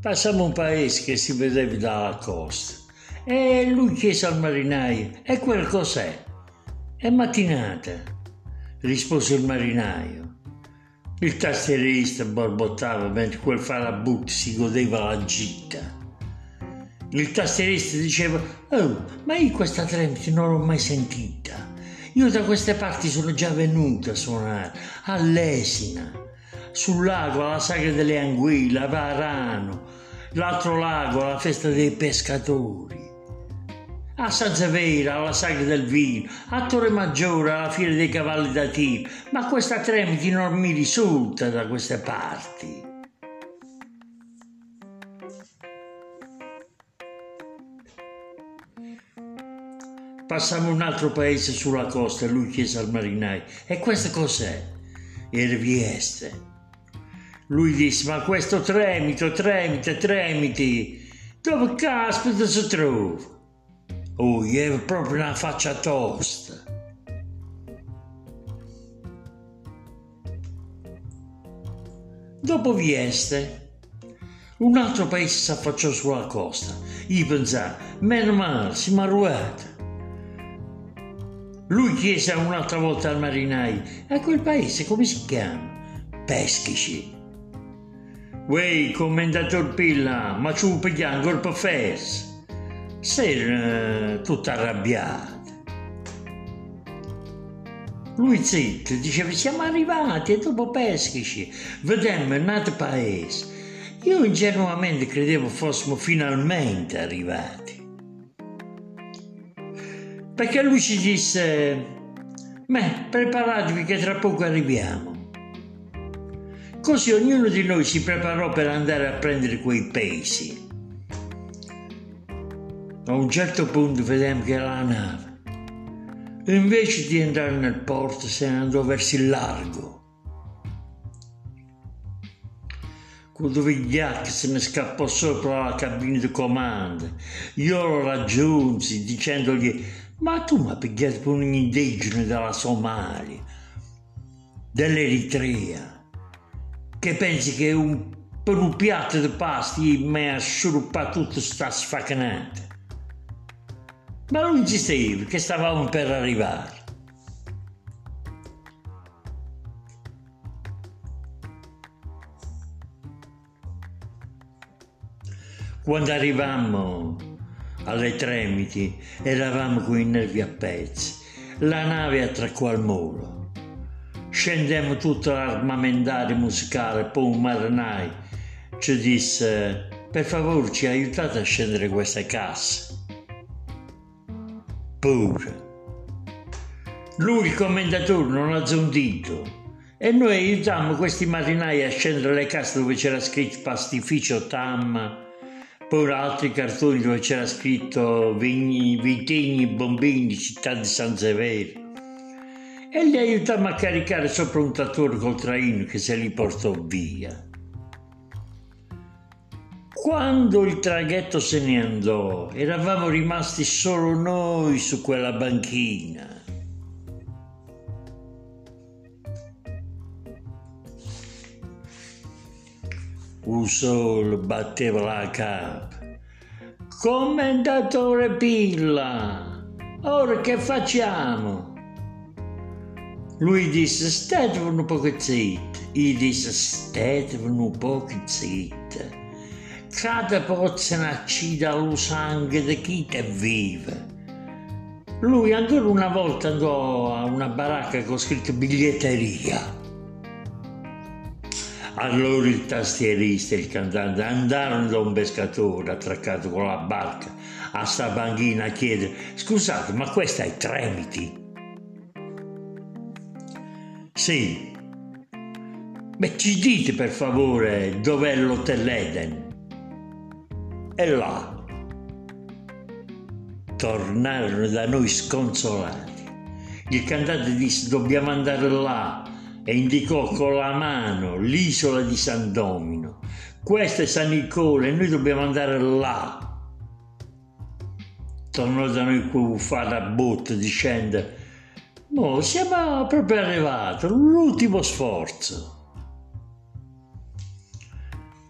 Passiamo un paese che si vedeva dalla costa e lui chiese al marinaio, e quel cos'è? È mattinata, rispose il marinaio. Il tastierista borbottava mentre quel farabutto si godeva la gita. Il tastierista diceva, oh, ma io questa tremiti non l'ho mai sentita. Io da queste parti sono già venuto a suonare, all'Esina, sul lago alla sagra delle anguille, a Varano, l'altro lago alla festa dei pescatori a San Severo, alla Sagra del Vino, a Torre Maggiore, alla Fiera dei Cavalli da Tiro, ma questa Tremiti non mi risulta da queste parti. Passammo un altro paese sulla costa e lui chiese al marinaio, e questo cos'è? Era Vieste. Lui disse, ma questo tremito, tremite, tremiti, dove caspita si trova? Oh, gli aveva proprio una faccia tosta. Dopo Vieste, un altro paese si affacciò sulla costa. Io pensai, meno male, siamo arruati. Lui chiese un'altra volta al marinaio, a quel paese come si chiama? Peschici. Uè, commendator Pilla, ma ci pigliamo colpo fes sei eh, tutta arrabbiata. Lui zitto diceva siamo arrivati e dopo Peschici vedemmo il nato paese. Io ingenuamente credevo fossimo finalmente arrivati. Perché lui ci disse, beh, preparatevi che tra poco arriviamo. Così ognuno di noi si preparò per andare a prendere quei pesi. A un certo punto vedemmo che era la nave. E invece di entrare nel porto se ne andò verso il largo. Quando Vigliacchi se ne scappò sopra la cabina di comando, io lo raggiunsi dicendogli ma tu mi hai pigliato per un indigene dalla Somalia, dell'Eritrea, che pensi che un, per un piatto di pasti mi ha sciuruppato tutto sta sfacanata. Ma lui insisteva che stavamo per arrivare. Quando arrivammo alle Tremiti eravamo con i nervi a pezzi. La nave attraccò al molo. Scendemmo tutto l'armamentario musicale, poi un marinaio ci disse per favore ci aiutate a scendere queste casse paura. Lui, il commendatore, non alzò un dito e noi aiutammo questi marinai a scendere le casse dove c'era scritto pastificio Tam, poi altri cartoni dove c'era scritto vitigni, bombini, città di San Severo. E li aiutammo a caricare sopra un trattore col traino che se li portò via. Quando il traghetto se ne andò, eravamo rimasti solo noi su quella banchina. Un sole batteva la capa. Commendatore Pilla, ora che facciamo? Lui disse, statevene un po' zitto. Io disse, statevene un po' zitto cada pozza nascita lo sangue di chi te vive. Lui ancora una volta andò a una baracca con scritto biglietteria. Allora il tastierista e il cantante andarono da un pescatore attraccato con la barca a sta banchina a chiedere scusate ma questa è Tremiti? Sì. Beh ci dite per favore dov'è l'Hotel Eden? e là tornarono da noi sconsolati. Il cantante disse dobbiamo andare là e indicò con la mano l'isola di San Domino. Questo è San Nicola e noi dobbiamo andare là. Tornò da noi quel farabutto dicendo Mo, siamo proprio arrivati, l'ultimo sforzo.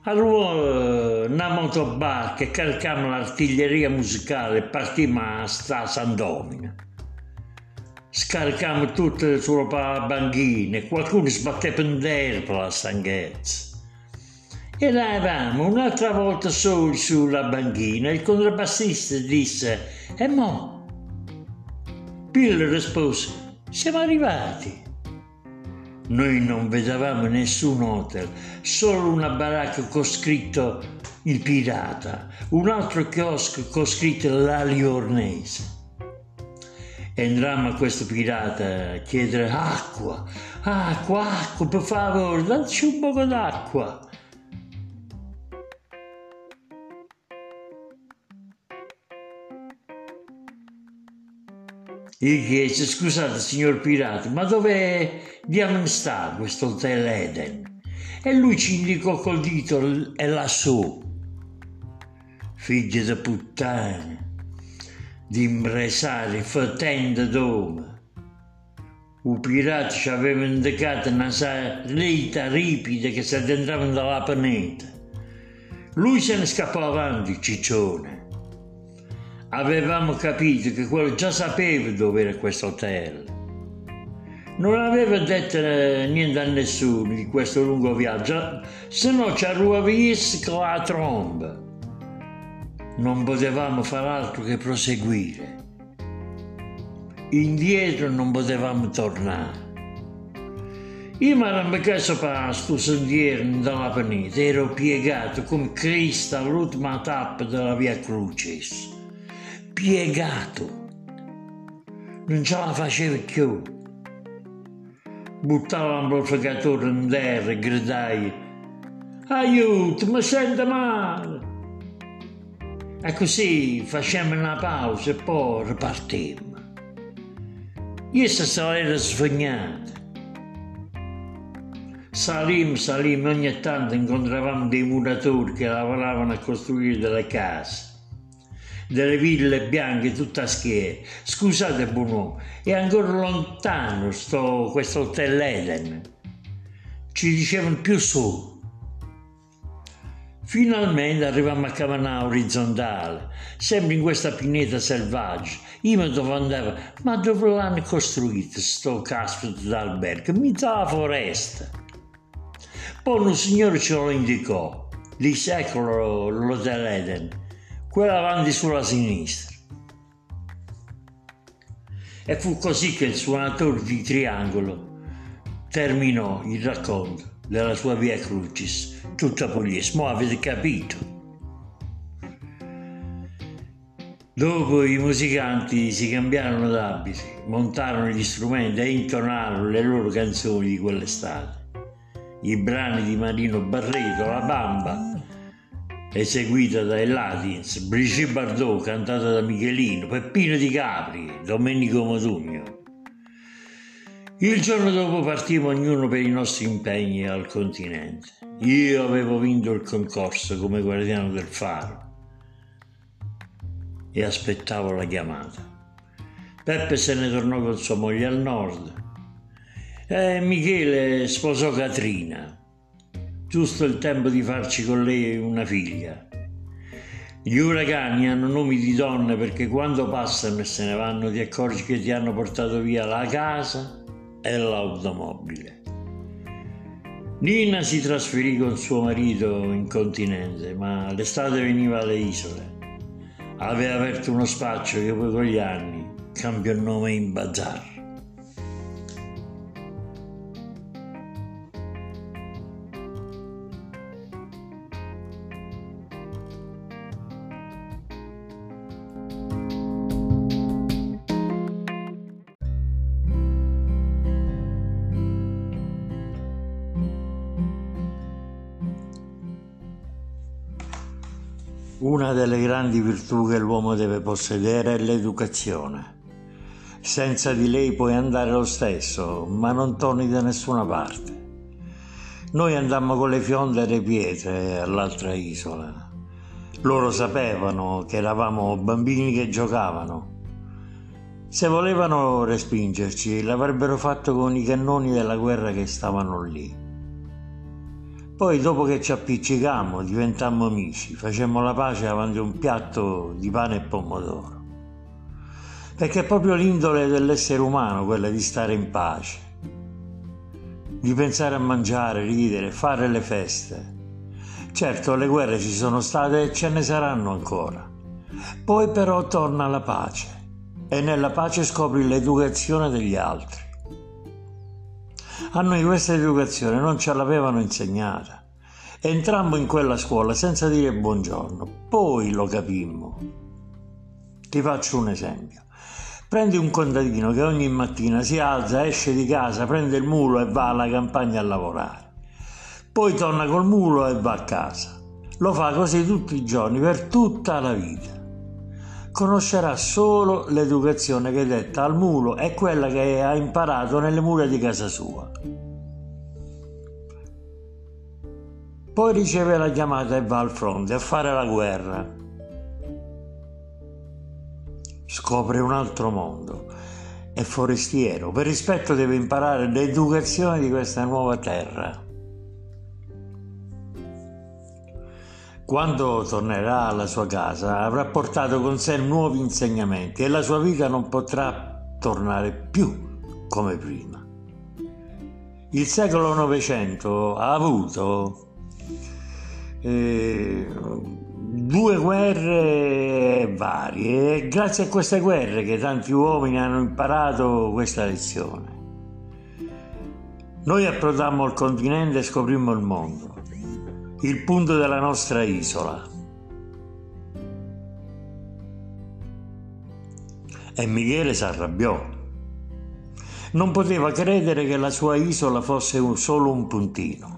Allora, una motobarca e caricammo l'artiglieria musicale e partimmo a sta San Domina. Scaricammo tutte sulla banchina e qualcuno sbatté per per la stanchezza. E là eravamo un'altra volta soli sulla banchina il contrabbassista disse E mo? Bill rispose Siamo arrivati. Noi non vedevamo nessun hotel, solo una baracca con scritto Il Pirata, un altro chiosco con scritto La Liornese. Entrammo a questo pirata a chiedere acqua, acqua, acqua, per favore, dateci un poco d'acqua. Gli chiese, scusate signor pirata, ma dove diamine sta questo hotel Eden? E lui ci indicò col dito, è lassù. Figli di puttana, di impresari, fatenda d'uomo. I pirati ci avevano indicato una salita ripida che si addentravano dalla pianeta. Lui se ne scappò avanti, ciccione avevamo capito che quello già sapeva dove era questo hotel. Non aveva detto eh, niente a nessuno di questo lungo viaggio, se no ci arruavisse con la tromba. Non potevamo far altro che proseguire. Indietro non potevamo tornare. Io mi ero messo per questo sentiero dalla pianeta, ero piegato come Cristo all'ultima tappa della via Crucis piegato, non ce la faceva più. Buttava l'amplificatore in terra e gridai aiuto, mi sento male. E così facemmo una pausa e poi ripartimmo. Io se era sfognata. Salimmo, salimmo, ogni tanto incontravamo dei muratori che lavoravano a costruire delle case delle ville bianche tutta a schiere. Scusate buono, è ancora lontano sto, questo hotel Eden. Ci dicevano più su. Finalmente arriviamo a Cavanà orizzontale, sempre in questa pineta selvaggia. Io mi domandavo, ma dove l'hanno costruito sto caspita d'albergo? Mica la foresta. Poi un signore ce lo indicò, disse eccolo l'hotel Eden quella avanti sulla sinistra. E fu così che il suonatore di triangolo terminò il racconto della sua via Crucis, tutta pugliese. Mo avete capito? Dopo i musicanti si cambiarono d'abiti, montarono gli strumenti e intonarono le loro canzoni di quell'estate. I brani di Marino Barreto, La Bamba, eseguita dai Latins, Brigitte Bardot cantata da Michelino, Peppino Di Capri, Domenico Modugno. Il giorno dopo partimmo ognuno per i nostri impegni al continente. Io avevo vinto il concorso come guardiano del faro e aspettavo la chiamata. Peppe se ne tornò con sua moglie al nord e Michele sposò Catrina giusto il tempo di farci con lei una figlia. Gli uragani hanno nomi di donne perché quando passano e se ne vanno ti accorgi che ti hanno portato via la casa e l'automobile. Nina si trasferì con suo marito in continente, ma l'estate veniva alle isole. Aveva aperto uno spaccio che poi con gli anni cambiò nome in bazar. Una delle grandi virtù che l'uomo deve possedere è l'educazione. Senza di lei puoi andare lo stesso, ma non torni da nessuna parte. Noi andammo con le fionde e le pietre all'altra isola. Loro sapevano che eravamo bambini che giocavano. Se volevano respingerci, l'avrebbero fatto con i cannoni della guerra che stavano lì. Poi dopo che ci appiccicammo, diventammo amici, facemmo la pace davanti a un piatto di pane e pomodoro. Perché è proprio l'indole dell'essere umano quella di stare in pace, di pensare a mangiare, ridere, fare le feste. Certo, le guerre ci sono state e ce ne saranno ancora. Poi però torna la pace e nella pace scopri l'educazione degli altri. A noi questa educazione non ce l'avevano insegnata. Entrammo in quella scuola senza dire buongiorno, poi lo capimmo. Ti faccio un esempio. Prendi un contadino che ogni mattina si alza, esce di casa, prende il mulo e va alla campagna a lavorare. Poi torna col mulo e va a casa. Lo fa così tutti i giorni, per tutta la vita. Conoscerà solo l'educazione che detta al mulo e quella che ha imparato nelle mura di casa sua. Poi riceve la chiamata e va al fronte a fare la guerra scopre un altro mondo, è forestiero, per rispetto deve imparare l'educazione di questa nuova terra. Quando tornerà alla sua casa avrà portato con sé nuovi insegnamenti e la sua vita non potrà tornare più come prima. Il secolo Novecento ha avuto eh, due guerre varie e grazie a queste guerre che tanti uomini hanno imparato questa lezione. Noi approdammo al continente e scoprimmo il mondo, il punto della nostra isola. E Michele si arrabbiò. Non poteva credere che la sua isola fosse solo un puntino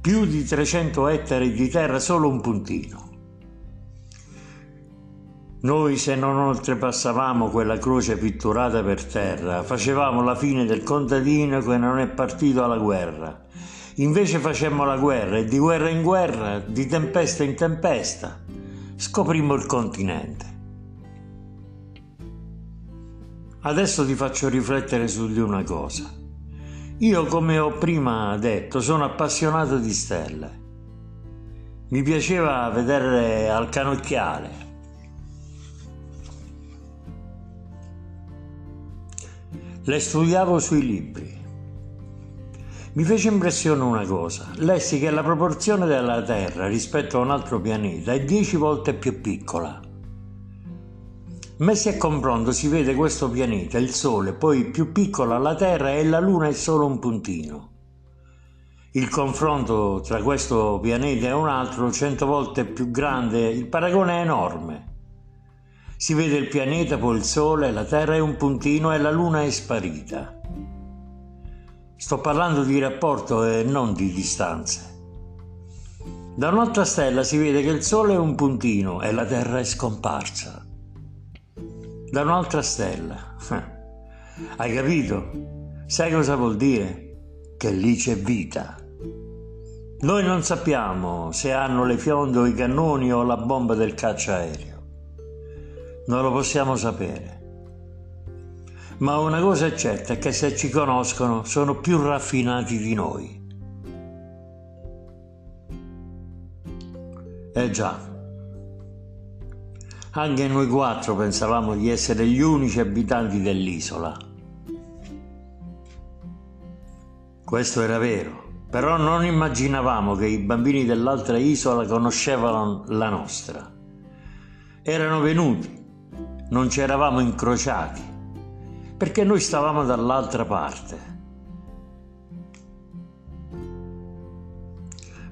più di 300 ettari di terra, solo un puntino. Noi se non oltrepassavamo quella croce pitturata per terra, facevamo la fine del contadino che non è partito alla guerra. Invece facemmo la guerra e di guerra in guerra, di tempesta in tempesta, scoprimmo il continente. Adesso ti faccio riflettere su di una cosa. Io, come ho prima detto, sono appassionato di stelle. Mi piaceva vederle al canocchiale. Le studiavo sui libri. Mi fece impressione una cosa. Lessi che la proporzione della Terra rispetto a un altro pianeta è dieci volte più piccola. Messi a confronto si vede questo pianeta, il Sole, poi più piccola la Terra e la Luna è solo un puntino. Il confronto tra questo pianeta e un altro cento volte più grande, il paragone è enorme. Si vede il pianeta, poi il Sole, la Terra è un puntino e la Luna è sparita. Sto parlando di rapporto e non di distanze. Da un'altra stella si vede che il Sole è un puntino e la Terra è scomparsa da un'altra stella. Hai capito? Sai cosa vuol dire? Che lì c'è vita. Noi non sappiamo se hanno le fionde o i cannoni o la bomba del cacciaereo. Non lo possiamo sapere. Ma una cosa è certa è che se ci conoscono sono più raffinati di noi. Eh già, anche noi quattro pensavamo di essere gli unici abitanti dell'isola. Questo era vero, però non immaginavamo che i bambini dell'altra isola conoscevano la nostra. Erano venuti, non ci eravamo incrociati, perché noi stavamo dall'altra parte.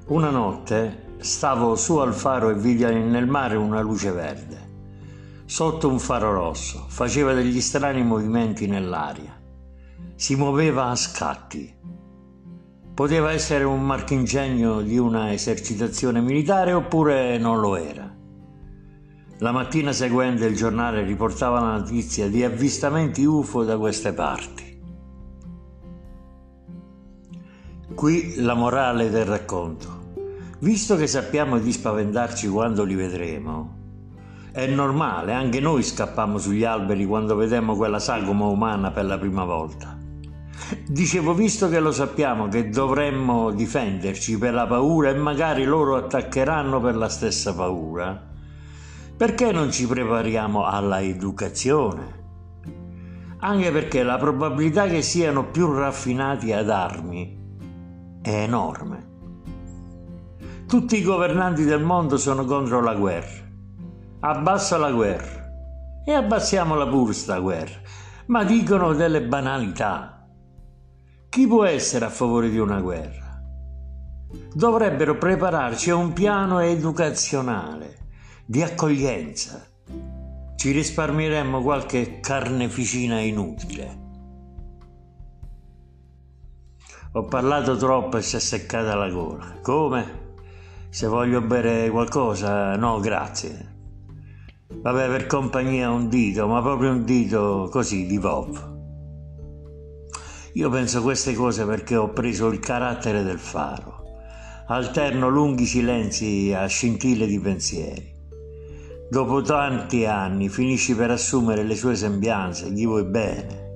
Una notte stavo su al faro e vidi nel mare una luce verde sotto un faro rosso, faceva degli strani movimenti nell'aria. Si muoveva a scatti. Poteva essere un marchingegno di una esercitazione militare oppure non lo era. La mattina seguente il giornale riportava la notizia di avvistamenti UFO da queste parti. Qui la morale del racconto. Visto che sappiamo di spaventarci quando li vedremo, è normale, anche noi scappammo sugli alberi quando vedemmo quella sagoma umana per la prima volta. Dicevo, visto che lo sappiamo che dovremmo difenderci per la paura e magari loro attaccheranno per la stessa paura, perché non ci prepariamo alla educazione? Anche perché la probabilità che siano più raffinati ad armi è enorme. Tutti i governanti del mondo sono contro la guerra. Abbassa la guerra. E abbassiamola pure sta guerra. Ma dicono delle banalità. Chi può essere a favore di una guerra? Dovrebbero prepararci a un piano educazionale, di accoglienza. Ci risparmieremmo qualche carneficina inutile. Ho parlato troppo e si è seccata la gola. Come? Se voglio bere qualcosa, no, grazie. Vabbè, per compagnia un dito, ma proprio un dito così di pop. Io penso queste cose perché ho preso il carattere del faro. Alterno lunghi silenzi a scintille di pensieri. Dopo tanti anni finisci per assumere le sue sembianze, gli vuoi bene.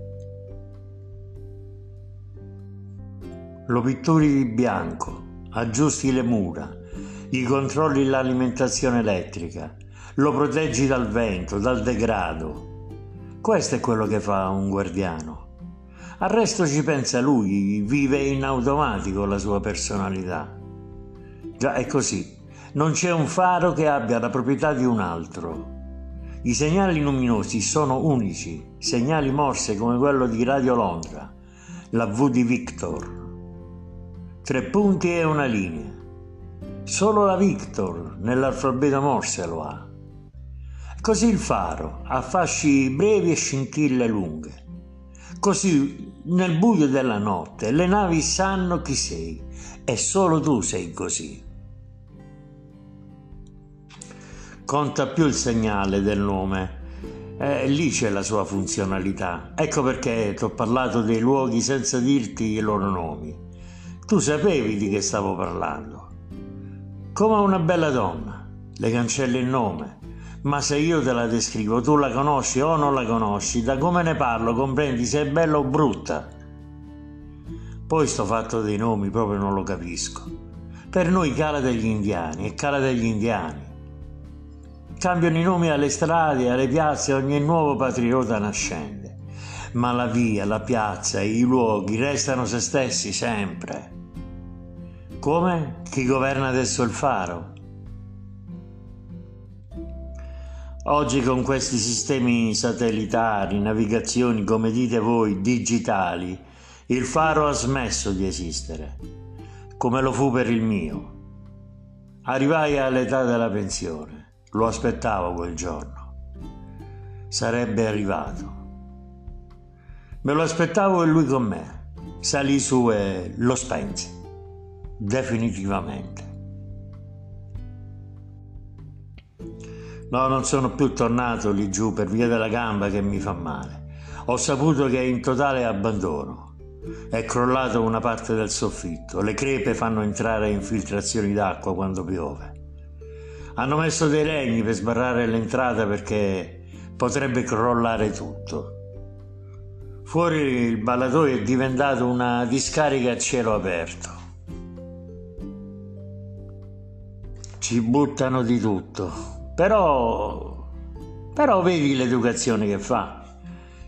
Lo pitturi di bianco, aggiusti le mura, gli controlli l'alimentazione elettrica, lo proteggi dal vento, dal degrado. Questo è quello che fa un guardiano. Al resto ci pensa lui, vive in automatico la sua personalità. Già è così, non c'è un faro che abbia la proprietà di un altro. I segnali luminosi sono unici, segnali morse come quello di Radio Londra, la V di Victor. Tre punti e una linea. Solo la Victor nell'alfabeto morse lo ha. Così il faro ha fasci brevi e scintille lunghe. Così nel buio della notte le navi sanno chi sei e solo tu sei così. Conta più il segnale del nome. Eh, lì c'è la sua funzionalità. Ecco perché ti ho parlato dei luoghi senza dirti i loro nomi. Tu sapevi di che stavo parlando. Come una bella donna, le cancelli il nome, ma se io te la descrivo, tu la conosci o non la conosci, da come ne parlo comprendi se è bella o brutta. Poi sto fatto dei nomi proprio non lo capisco. Per noi cala degli indiani e cala degli indiani. Cambiano i nomi alle strade, alle piazze, ogni nuovo patriota nascente. Ma la via, la piazza i luoghi restano se stessi sempre. Come? Chi governa adesso il faro? Oggi con questi sistemi satellitari, navigazioni, come dite voi, digitali, il faro ha smesso di esistere, come lo fu per il mio. Arrivai all'età della pensione, lo aspettavo quel giorno. Sarebbe arrivato. Me lo aspettavo e lui con me. Salì su e lo spense, definitivamente. No, non sono più tornato lì giù per via della gamba che mi fa male. Ho saputo che è in totale abbandono. È crollato una parte del soffitto. Le crepe fanno entrare infiltrazioni d'acqua quando piove. Hanno messo dei legni per sbarrare l'entrata perché potrebbe crollare tutto. Fuori il ballatoio è diventato una discarica a cielo aperto. Ci buttano di tutto. Però, però vedi l'educazione che fa.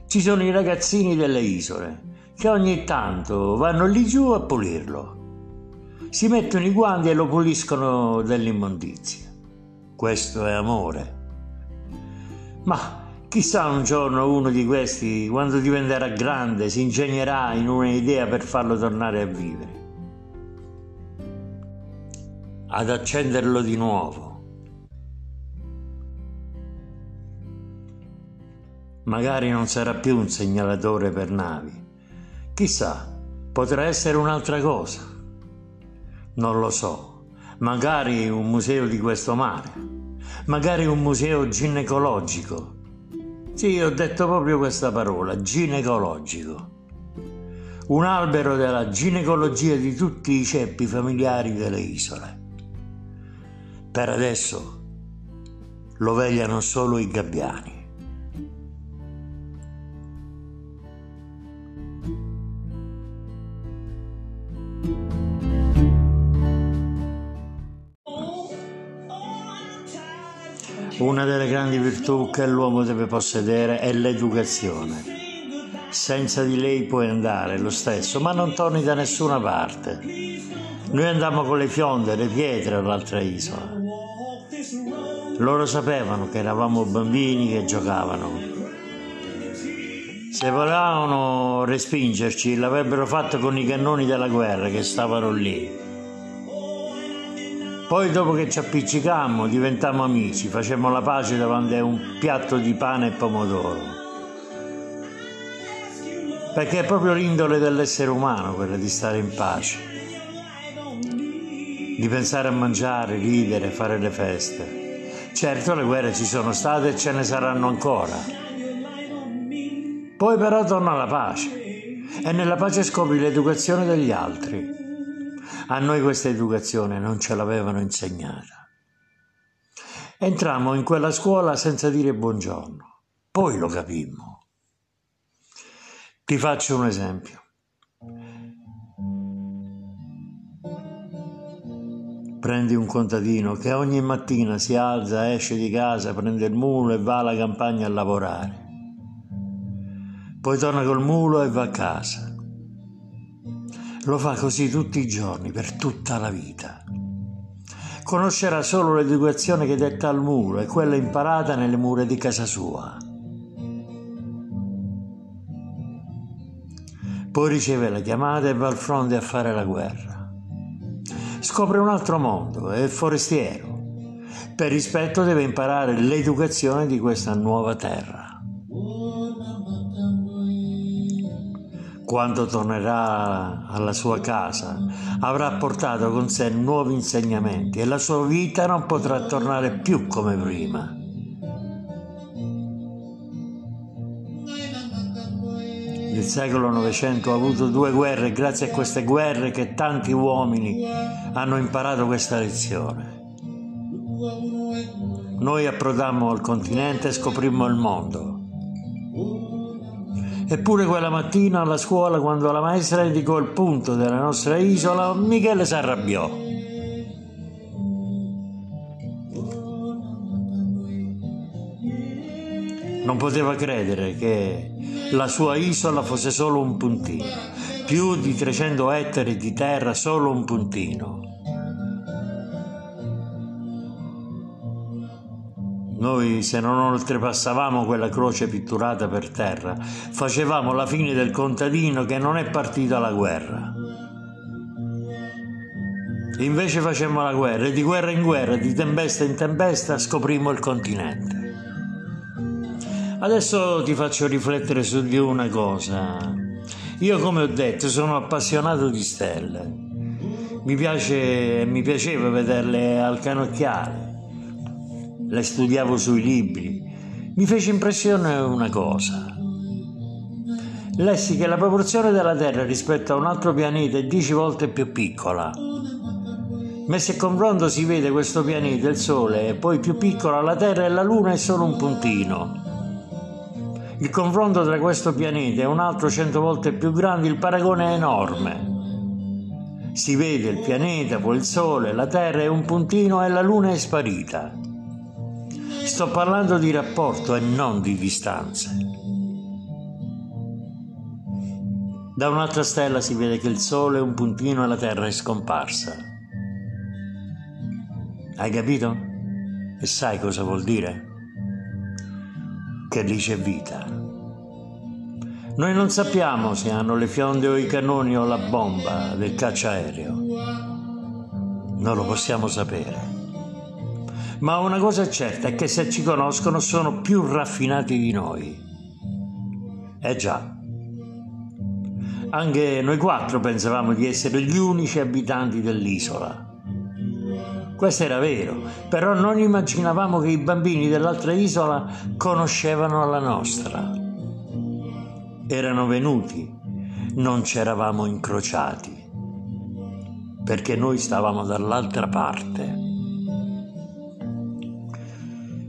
Ci sono i ragazzini delle isole che ogni tanto vanno lì giù a pulirlo. Si mettono i guanti e lo puliscono dell'immondizia. Questo è amore. Ma chissà un giorno uno di questi, quando diventerà grande, si ingegnerà in un'idea per farlo tornare a vivere. Ad accenderlo di nuovo Magari non sarà più un segnalatore per navi. Chissà, potrà essere un'altra cosa. Non lo so. Magari un museo di questo mare. Magari un museo ginecologico. Sì, ho detto proprio questa parola, ginecologico. Un albero della ginecologia di tutti i ceppi familiari delle isole. Per adesso lo vegliano solo i gabbiani. Una delle grandi virtù che l'uomo deve possedere è l'educazione. Senza di lei puoi andare lo stesso, ma non torni da nessuna parte. Noi andammo con le fionde, le pietre all'altra isola. Loro sapevano che eravamo bambini che giocavano. Se volevano respingerci, l'avrebbero fatto con i cannoni della guerra che stavano lì. Poi dopo che ci appiccicammo diventammo amici, facemmo la pace davanti a un piatto di pane e pomodoro. Perché è proprio l'indole dell'essere umano quella di stare in pace, di pensare a mangiare, ridere, fare le feste. Certo le guerre ci sono state e ce ne saranno ancora. Poi però torna la pace e nella pace scopri l'educazione degli altri a noi questa educazione non ce l'avevano insegnata. Entrammo in quella scuola senza dire buongiorno, poi lo capimmo. Ti faccio un esempio. Prendi un contadino che ogni mattina si alza, esce di casa, prende il mulo e va alla campagna a lavorare. Poi torna col mulo e va a casa. Lo fa così tutti i giorni, per tutta la vita. Conoscerà solo l'educazione che detta al muro e quella imparata nelle mura di casa sua. Poi riceve la chiamata e va al fronte a fare la guerra. Scopre un altro mondo, è forestiero. Per rispetto deve imparare l'educazione di questa nuova terra. Quando tornerà alla sua casa, avrà portato con sé nuovi insegnamenti e la sua vita non potrà tornare più come prima. Il secolo Novecento ha avuto due guerre e grazie a queste guerre che tanti uomini hanno imparato questa lezione. Noi approdammo al continente e scoprimmo il mondo. Eppure quella mattina alla scuola, quando la maestra indicò il punto della nostra isola, Michele si arrabbiò. Non poteva credere che la sua isola fosse solo un puntino, più di 300 ettari di terra, solo un puntino. Noi se non oltrepassavamo quella croce pitturata per terra, facevamo la fine del contadino che non è partito alla guerra. Invece facemmo la guerra e di guerra in guerra, di tempesta in tempesta, scoprimmo il continente. Adesso ti faccio riflettere su di una cosa. Io, come ho detto, sono appassionato di stelle. Mi piace, mi piaceva vederle al canocchiale le studiavo sui libri, mi fece impressione una cosa. Lessi che la proporzione della Terra rispetto a un altro pianeta è dieci volte più piccola. Messi a confronto si vede questo pianeta, il Sole, e poi più piccola la Terra e la Luna è solo un puntino. Il confronto tra questo pianeta e un altro cento volte più grande, il paragone è enorme. Si vede il pianeta, poi il Sole, la Terra è un puntino e la Luna è sparita. Sto parlando di rapporto e non di distanze. Da un'altra stella si vede che il Sole è un puntino e la Terra è scomparsa. Hai capito? E sai cosa vuol dire? Che lì c'è vita. Noi non sappiamo se hanno le fionde o i cannoni o la bomba del cacciaereo. Non lo possiamo sapere ma una cosa è certa è che se ci conoscono sono più raffinati di noi. Eh già. Anche noi quattro pensavamo di essere gli unici abitanti dell'isola. Questo era vero, però non immaginavamo che i bambini dell'altra isola conoscevano la nostra. Erano venuti, non ci eravamo incrociati, perché noi stavamo dall'altra parte.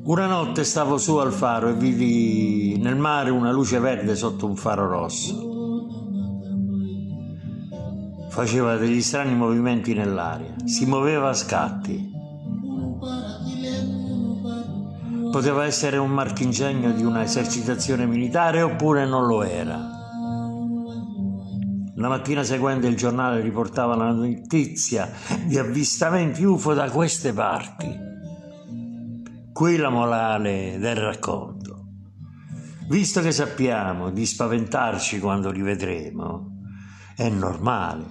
Una notte stavo su al faro e vidi nel mare una luce verde sotto un faro rosso. Faceva degli strani movimenti nell'aria, si muoveva a scatti. Poteva essere un marchingegno di una esercitazione militare oppure non lo era. La mattina seguente il giornale riportava la notizia di avvistamenti UFO da queste parti. Qui la morale del racconto. Visto che sappiamo di spaventarci quando li vedremo, è normale.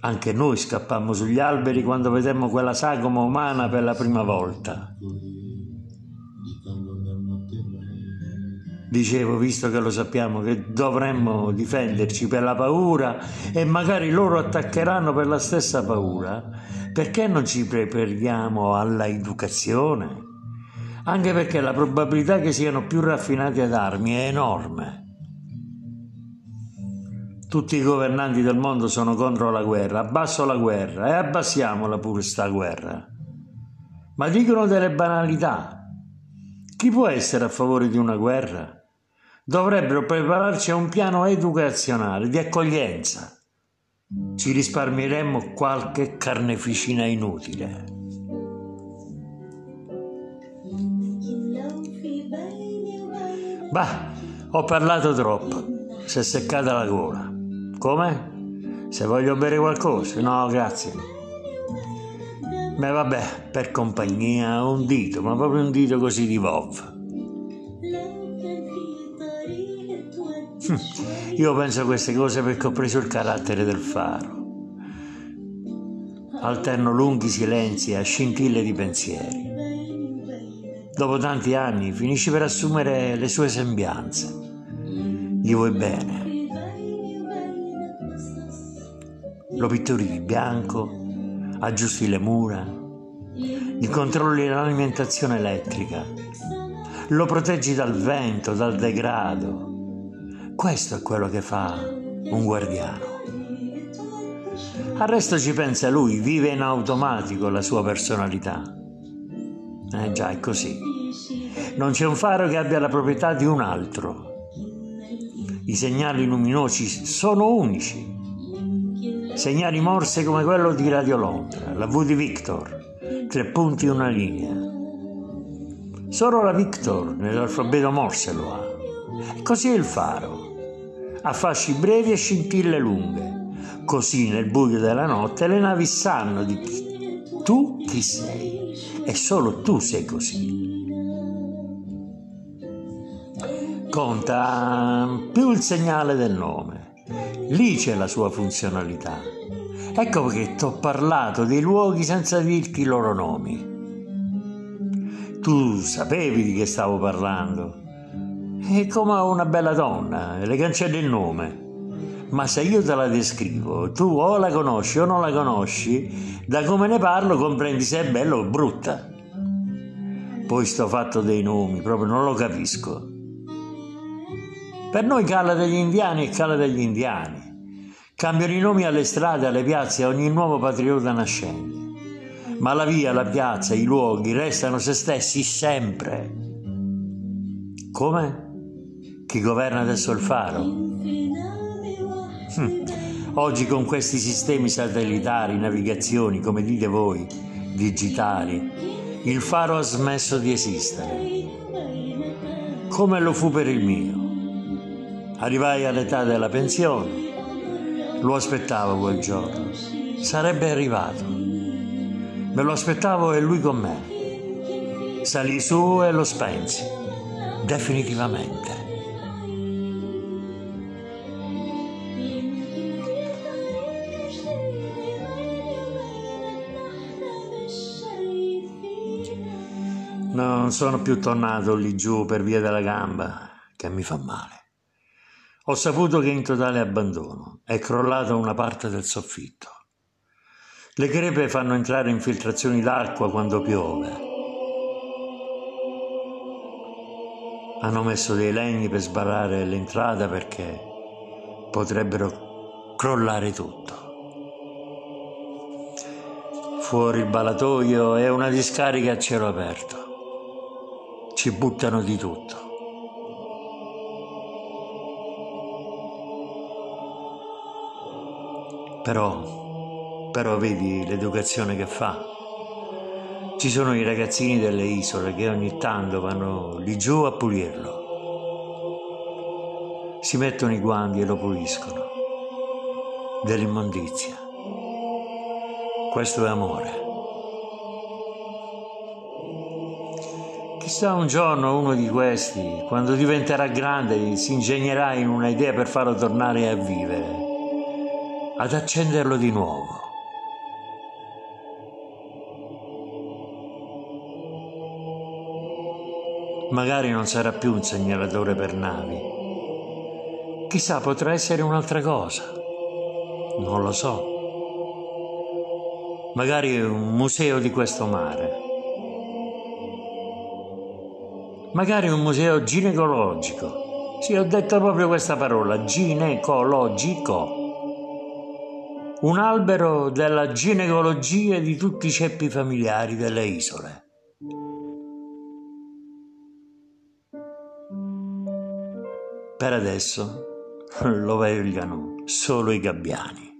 Anche noi scappammo sugli alberi quando vedemmo quella sagoma umana per la prima volta. Dicevo, visto che lo sappiamo che dovremmo difenderci per la paura e magari loro attaccheranno per la stessa paura, perché non ci prepariamo alla educazione? Anche perché la probabilità che siano più raffinati ad armi è enorme. Tutti i governanti del mondo sono contro la guerra, abbasso la guerra e abbassiamola pure sta guerra. Ma dicono delle banalità. Chi può essere a favore di una guerra? dovrebbero prepararci a un piano educazionale di accoglienza. Ci risparmieremmo qualche carneficina inutile. Bah, ho parlato troppo. Si è seccata la gola. Come? Se voglio bere qualcosa? No, grazie. Beh, vabbè, per compagnia un dito, ma proprio un dito così di Vov. Io penso a queste cose perché ho preso il carattere del faro. Alterno lunghi silenzi a scintille di pensieri. Dopo tanti anni finisci per assumere le sue sembianze. Gli vuoi bene. Lo pitturi di bianco, aggiusti le mura, gli controlli l'alimentazione elettrica, lo proteggi dal vento, dal degrado, questo è quello che fa un guardiano. Al resto ci pensa lui, vive in automatico la sua personalità. Eh già, è così. Non c'è un faro che abbia la proprietà di un altro. I segnali luminosi sono unici. Segnali morse come quello di Radio Londra, la V di Victor, tre punti e una linea. Solo la Victor nell'alfabeto morse lo ha. Così è il faro a fasci brevi e scintille lunghe. Così nel buio della notte le navi sanno di chi, tu chi sei e solo tu sei così. Conta più il segnale del nome. Lì c'è la sua funzionalità. Ecco perché ti ho parlato dei luoghi senza dirti i loro nomi. Tu sapevi di che stavo parlando è come una bella donna, le cancelli il nome. Ma se io te la descrivo, tu o la conosci o non la conosci, da come ne parlo comprendi se è bella o brutta. Poi sto fatto dei nomi, proprio non lo capisco. Per noi cala degli indiani e cala degli indiani. Cambiano i nomi alle strade, alle piazze, a ogni nuovo patriota nascente. Ma la via, la piazza, i luoghi restano se stessi sempre. Come? Chi governa adesso il faro? Hm. Oggi con questi sistemi satellitari, navigazioni, come dite voi, digitali, il faro ha smesso di esistere. Come lo fu per il mio. Arrivai all'età della pensione. Lo aspettavo quel giorno. Sarebbe arrivato. Me lo aspettavo e lui con me. Salì su e lo spensi. Definitivamente. Non sono più tornato lì giù per via della gamba, che mi fa male. Ho saputo che in totale abbandono è crollata una parte del soffitto. Le crepe fanno entrare infiltrazioni d'acqua quando piove. Hanno messo dei legni per sbarrare l'entrata perché potrebbero crollare tutto. Fuori il balatoio è una discarica a cielo aperto ci buttano di tutto. Però, però vedi l'educazione che fa. Ci sono i ragazzini delle isole che ogni tanto vanno lì giù a pulirlo. Si mettono i guanti e lo puliscono. Dell'immondizia. Questo è amore. Chissà un giorno uno di questi, quando diventerà grande, si ingegnerà in una idea per farlo tornare a vivere, ad accenderlo di nuovo. Magari non sarà più un segnalatore per navi. Chissà, potrà essere un'altra cosa. Non lo so. Magari un museo di questo mare magari un museo ginecologico. Sì, ho detto proprio questa parola, ginecologico. Un albero della ginecologia di tutti i ceppi familiari delle isole. Per adesso lo vegliano solo i gabbiani.